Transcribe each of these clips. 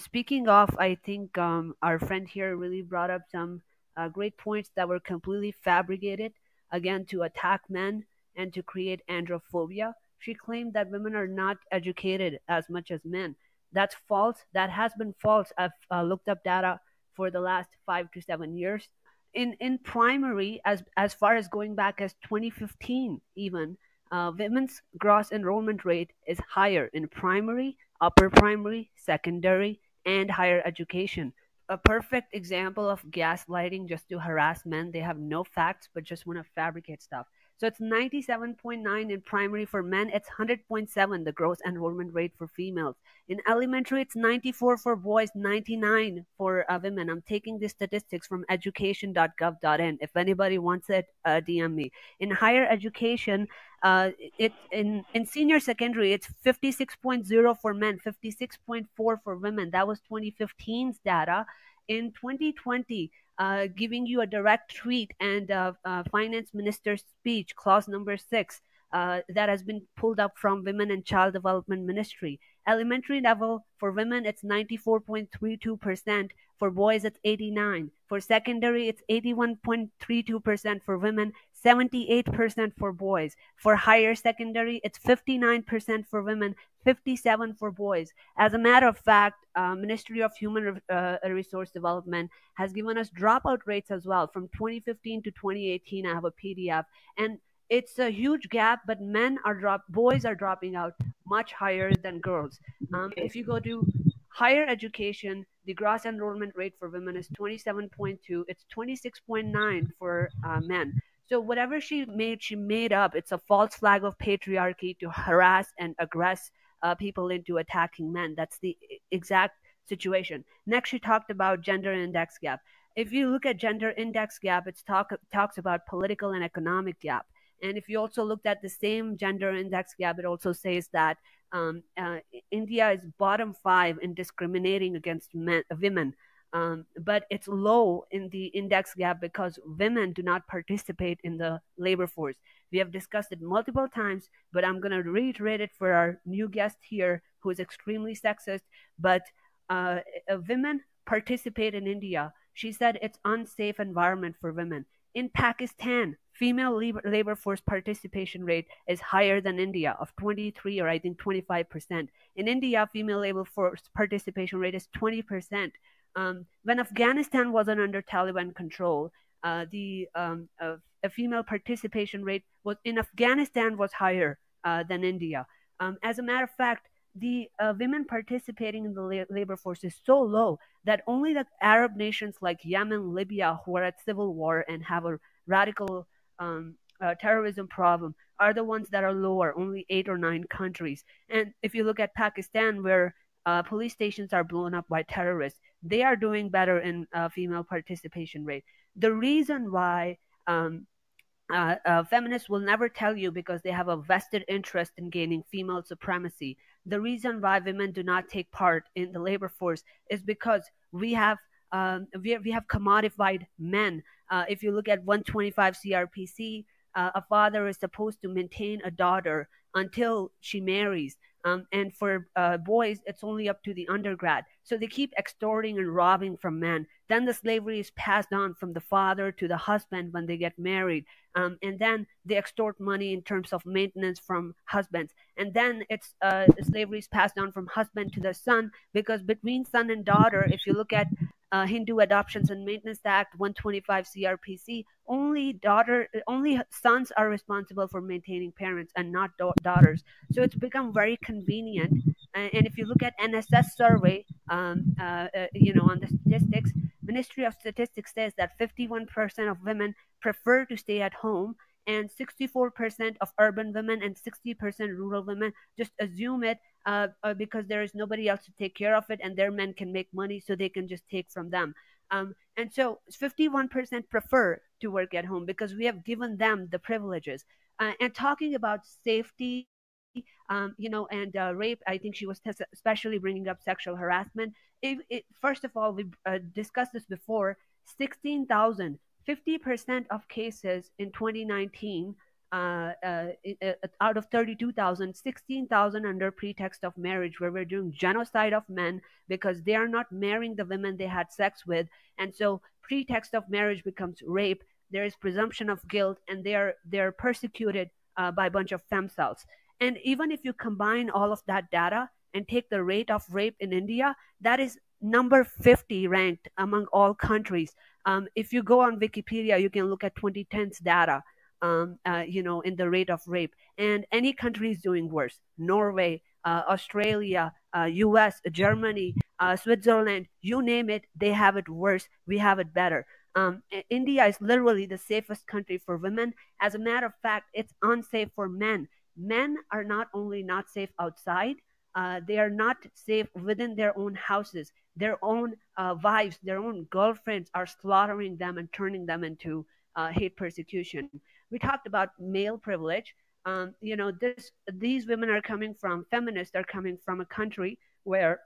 speaking of, I think um, our friend here really brought up some uh, great points that were completely fabricated, again, to attack men and to create androphobia. She claimed that women are not educated as much as men. That's false. That has been false. I've uh, looked up data for the last five to seven years. In in primary, as as far as going back as 2015, even uh, women's gross enrollment rate is higher in primary, upper primary, secondary, and higher education. A perfect example of gaslighting just to harass men. They have no facts, but just want to fabricate stuff. So it's 97.9 in primary for men. It's 100.7 the gross enrollment rate for females. In elementary, it's 94 for boys, 99 for uh, women. I'm taking the statistics from education.gov.in. If anybody wants it, uh, DM me. In higher education, uh, it in in senior secondary, it's 56.0 for men, 56.4 for women. That was 2015's data. In 2020, uh, giving you a direct tweet and uh, uh, finance minister's speech, clause number six, uh, that has been pulled up from Women and Child Development Ministry. Elementary level for women, it's 94.32%. For boys, it's 89. For secondary, it's 81.32% for women, 78% for boys. For higher secondary, it's 59% for women, 57 for boys. As a matter of fact, uh, Ministry of Human uh, Resource Development has given us dropout rates as well from 2015 to 2018. I have a PDF and it's a huge gap, but men are drop, boys are dropping out much higher than girls. Um, if you go to higher education, the gross enrollment rate for women is 27.2. It's 26.9 for uh, men. So whatever she made, she made up. It's a false flag of patriarchy to harass and aggress uh, people into attacking men. That's the exact situation. Next, she talked about gender index gap. If you look at gender index gap, it talk, talks about political and economic gap. And if you also looked at the same gender index gap, it also says that um, uh, India is bottom five in discriminating against men, women. Um, but it's low in the index gap because women do not participate in the labor force. We have discussed it multiple times, but I'm going to reiterate it for our new guest here who is extremely sexist. But uh, women participate in India. She said it's unsafe environment for women. In Pakistan, female labor, labor force participation rate is higher than India of 23 or I think 25%. In India, female labor force participation rate is 20%. Um, when Afghanistan wasn't under Taliban control, uh, the um, uh, female participation rate was in Afghanistan was higher uh, than India. Um, as a matter of fact, the uh, women participating in the la- labor force is so low that only the Arab nations like Yemen, Libya, who are at civil war and have a radical um, uh, terrorism problem, are the ones that are lower. Only eight or nine countries. And if you look at Pakistan, where uh, police stations are blown up by terrorists, they are doing better in uh, female participation rate. The reason why um, uh, uh, feminists will never tell you because they have a vested interest in gaining female supremacy. The reason why women do not take part in the labor force is because we have um, we, we have commodified men. Uh, if you look at 125 CRPC, uh, a father is supposed to maintain a daughter until she marries. Um, and for uh, boys, it's only up to the undergrad. So they keep extorting and robbing from men. Then the slavery is passed on from the father to the husband when they get married. Um, and then they extort money in terms of maintenance from husbands. And then it's uh, slavery is passed on from husband to the son because between son and daughter, if you look at uh, Hindu Adoptions and Maintenance Act 125 CRPC, only daughter, only sons are responsible for maintaining parents and not da- daughters. So it's become very convenient. And, and if you look at NSS survey, um, uh, uh, you know, on the statistics, Ministry of Statistics says that 51% of women prefer to stay at home and 64% of urban women and 60% rural women just assume it uh, uh, because there is nobody else to take care of it and their men can make money so they can just take from them um, and so 51% prefer to work at home because we have given them the privileges uh, and talking about safety um, you know, and uh, rape. I think she was especially bringing up sexual harassment. If, it, first of all, we uh, discussed this before. 16,000 50% of cases in 2019 uh, uh, uh, out of 32,000, 16,000 under pretext of marriage, where we're doing genocide of men because they are not marrying the women they had sex with. And so, pretext of marriage becomes rape. There is presumption of guilt, and they are they're persecuted uh, by a bunch of femcells. And even if you combine all of that data and take the rate of rape in India, that is number 50 ranked among all countries. Um, if you go on Wikipedia, you can look at 2010's data um, uh, you know, in the rate of rape. And any country is doing worse. Norway, uh, Australia, uh, U.S., Germany, uh, Switzerland, you name it, they have it worse. We have it better. Um, India is literally the safest country for women. As a matter of fact, it's unsafe for men. Men are not only not safe outside, uh, they are not safe within their own houses. Their own uh, wives, their own girlfriends are slaughtering them and turning them into uh, hate persecution we talked about male privilege. Um, you know, this these women are coming from feminists are coming from a country where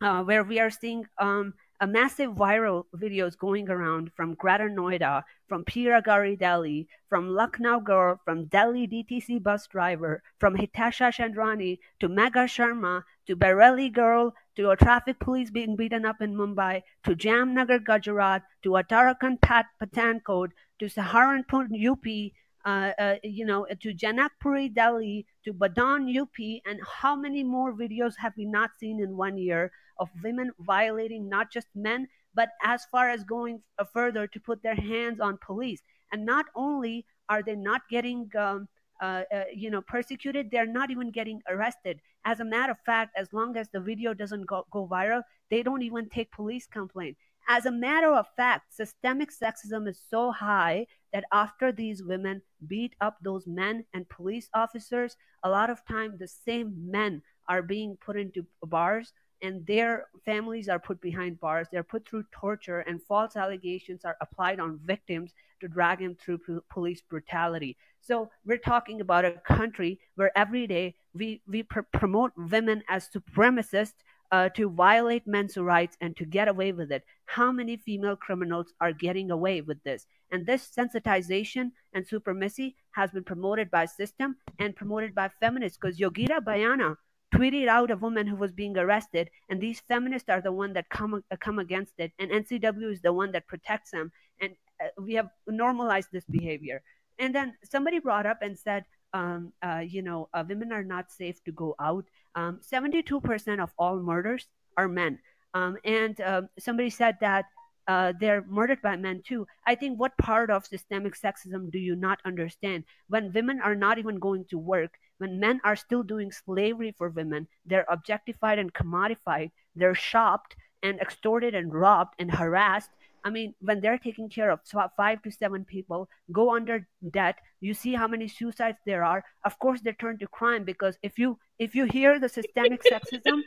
uh, where we are seeing um, a massive viral videos going around from Greater Noida, from Priya Gari Delhi, from Lucknow girl, from Delhi DTC bus driver, from Hitesha Chandranee to Megha Sharma to Bareilly girl to a traffic police being beaten up in Mumbai to Jamnagar Gujarat to Uttarakhand Pat Pathankot to Saharanpur UP, uh, uh, you know, to Janakpuri Delhi to Badan, UP, and how many more videos have we not seen in one year of women violating not just men, but as far as going further to put their hands on police. And not only are they not getting um, uh, uh, you know persecuted they're not even getting arrested as a matter of fact as long as the video doesn't go, go viral they don't even take police complaint as a matter of fact, systemic sexism is so high that after these women beat up those men and police officers, a lot of time the same men are being put into bars and their families are put behind bars. They're put through torture, and false allegations are applied on victims to drag them through police brutality. So we're talking about a country where every day we we pr- promote women as supremacists uh, to violate men's rights and to get away with it. How many female criminals are getting away with this? And this sensitization and supremacy has been promoted by system and promoted by feminists because Yogita Bhayana tweeted out a woman who was being arrested and these feminists are the one that come uh, come against it and ncw is the one that protects them and uh, we have normalized this behavior and then somebody brought up and said um, uh, you know, uh, women are not safe to go out. Um, 72% of all murders are men. Um, and um, somebody said that uh, they're murdered by men too. I think what part of systemic sexism do you not understand? When women are not even going to work, when men are still doing slavery for women, they're objectified and commodified, they're shopped and extorted and robbed and harassed I mean, when they're taking care of five to seven people, go under debt, you see how many suicides there are. Of course, they turn to crime because if you if you hear the systemic sexism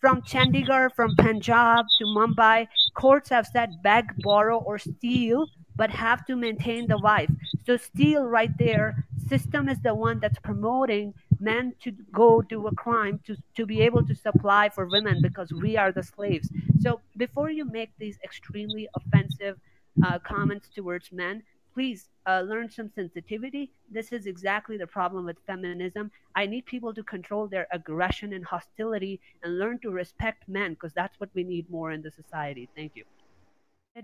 from Chandigarh, from Punjab to Mumbai, courts have said beg, borrow, or steal, but have to maintain the wife. So steal right there. System is the one that's promoting men to go do a crime to, to be able to supply for women because we are the slaves. So before you make these extremely offensive uh, comments towards men, please uh, learn some sensitivity. This is exactly the problem with feminism. I need people to control their aggression and hostility and learn to respect men because that's what we need more in the society. Thank you.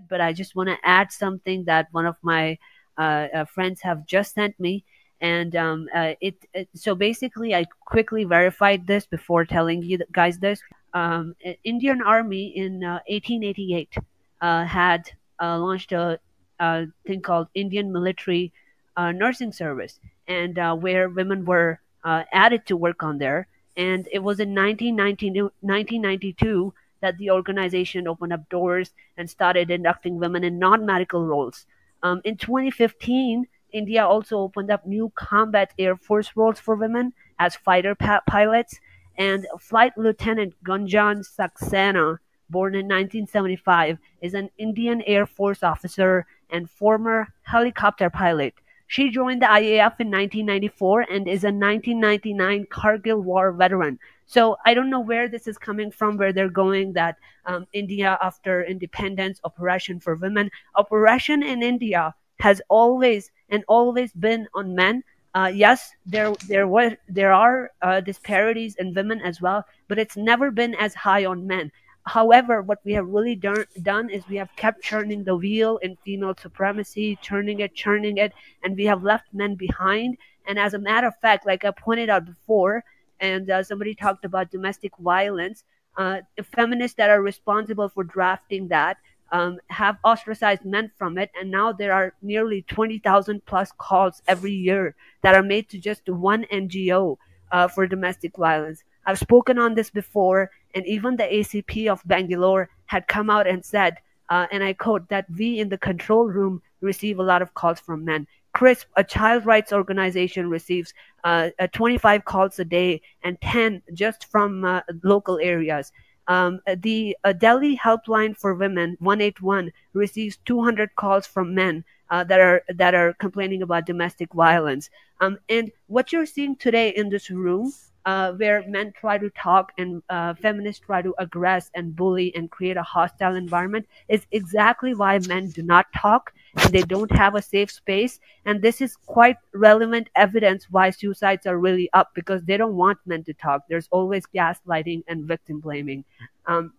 But I just want to add something that one of my uh, uh friends have just sent me and um, uh, it, it, so basically i quickly verified this before telling you guys this. Um, indian army in uh, 1888 uh, had uh, launched a, a, thing called indian military uh, nursing service and uh, where women were added to work on there. And it was in 1992 that the organization opened up doors and started inducting women in non-medical roles. Um, in 2015 India also opened up new combat air force roles for women as fighter pa- pilots, and Flight Lieutenant Gunjan Saxena, born in 1975, is an Indian Air Force officer and former helicopter pilot. She joined the IAF in 1994 and is a 1999 Kargil War veteran. So I don't know where this is coming from, where they're going that um, India after independence, operation for women. Operation in India has always and always been on men. uh, yes, there there were there are uh, disparities in women as well, but it's never been as high on men. However, what we have really done, done is we have kept churning the wheel in female supremacy, churning it, churning it, and we have left men behind. And as a matter of fact, like I pointed out before, and uh, somebody talked about domestic violence, uh, feminists that are responsible for drafting that um, have ostracized men from it, and now there are nearly 20,000 plus calls every year that are made to just one NGO uh, for domestic violence. I've spoken on this before, and even the ACP of Bangalore had come out and said, uh, and I quote, that we in the control room receive a lot of calls from men. CRISP, a child rights organization, receives uh, 25 calls a day and 10 just from uh, local areas. Um, the uh, Delhi Helpline for Women 181 receives 200 calls from men uh, that are that are complaining about domestic violence. Um, and what you're seeing today in this room, uh, where men try to talk and uh, feminists try to aggress and bully and create a hostile environment, is exactly why men do not talk and they don't have a safe space. And this is quite relevant evidence why suicides are really up because they don't want men to talk. There's always gaslighting and victim blaming. Um,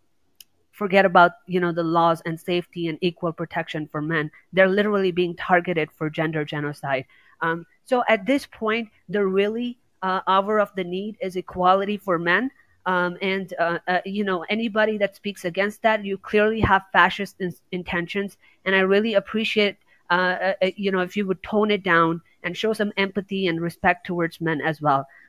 forget about you know the laws and safety and equal protection for men. They're literally being targeted for gender genocide. Um, so at this point, the really uh, hour of the need is equality for men. Um, and uh, uh, you know anybody that speaks against that, you clearly have fascist in- intentions. And I really appreciate uh, uh, uh, you know if you would tone it down and show some empathy and respect towards men as well.